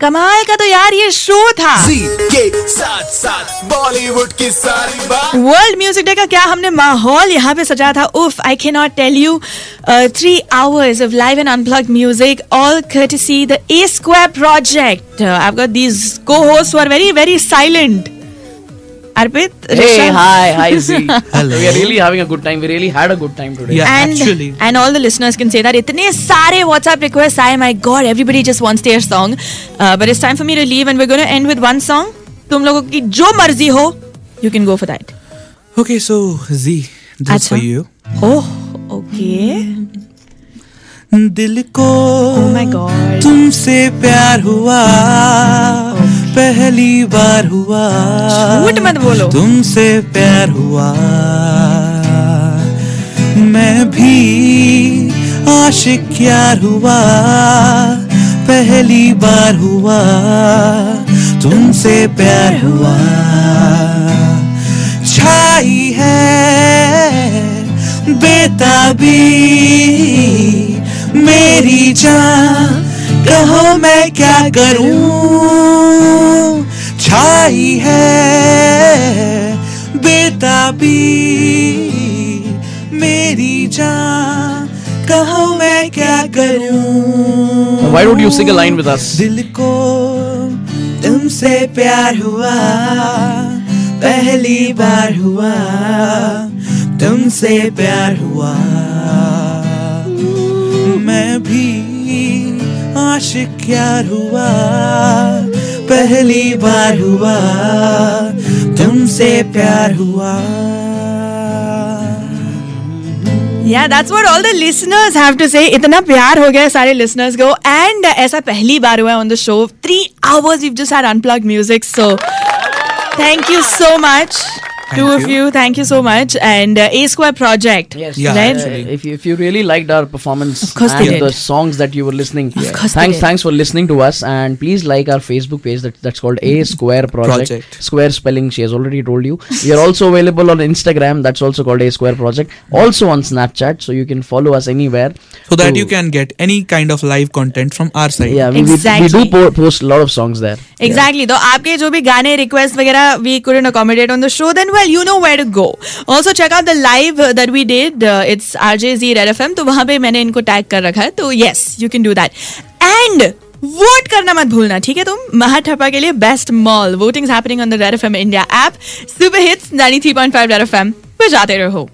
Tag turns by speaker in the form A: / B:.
A: कमाल का तो यार ये शो था।
B: के साथ साथ बॉलीवुड की सारी बात।
A: वर्ल्ड म्यूज़िक डे का क्या हमने माहौल यहाँ पे सजा था? उफ I can not tell you three hours of live and unplug music all cut see the a square project I've these को who very very very silent. Arpit,
C: Hey,
A: Rishabh,
C: hi, hi, Z.
D: Hello.
C: We are really having a good time. We really had a good time today.
D: Yeah.
A: and
D: actually.
A: and all the listeners can say that इतने सारे WhatsApp requests आए my God everybody just wants their song uh, but it's time for me to leave and we're going to end with one song तुम लोगों की जो मर्ज़ी हो you can go for that
D: Okay, so Z, this is
A: अच्छा.
D: for you.
A: oh okay
D: दिल को
A: oh my God
D: तुमसे प्यार हुआ पहली बार हुआ।
A: झूठ मत बोलो।
D: तुमसे प्यार हुआ। मैं भी आशिक यार हुआ। पहली बार हुआ। तुमसे प्यार हुआ। छाई है बेताबी। मेरी जान कहो मैं क्या करूँ? है बेताबी। मेरी जान कहो मैं क्या करूँ?
C: Why don't you sing a line with us?
D: दिल को तुमसे प्यार हुआ पहली बार हुआ तुमसे प्यार हुआ। मैं भी आशिक यार हुआ पहली बार हुआ तुमसे प्यार हुआ
A: Yeah, that's what all the listeners have to say. इतना प्यार हो गया सारे listeners को and ऐसा पहली बार हुआ है on the show. Three hours we've just had unplugged music. So thank you so much.
D: Thank
A: Two of
D: you.
A: you, thank you so much. And uh, A Square Project.
C: Yes.
D: Yeah,
A: Right?
C: Uh, if you, if you really liked our performance
A: Of course
C: and the songs that you were listening,
A: of course
C: thanks
A: did.
C: thanks for listening to us and please like our Facebook page that, that's called A Square Project.
D: Project.
C: Square spelling she has already told you. We are also available on Instagram that's also called A Square Project. Also on Snapchat so you can follow us anywhere.
D: so that you can get any kind of live content from our side
C: yeah we, we, we do po- post a lot of songs there.
A: Exactly तो आपके जो भी गाने request वगैरह we couldn't accommodate on the show then well you know where go also check out the live that we did it's R J G red F M तो वहाँ पे मैंने इनको टैग कर रखा है तो yes you can do that and vote करना मत भूलना, ठीक है? तुम महाठपा के लिए best mall voting on the red India app super hits three point five red F M बजाते रहो.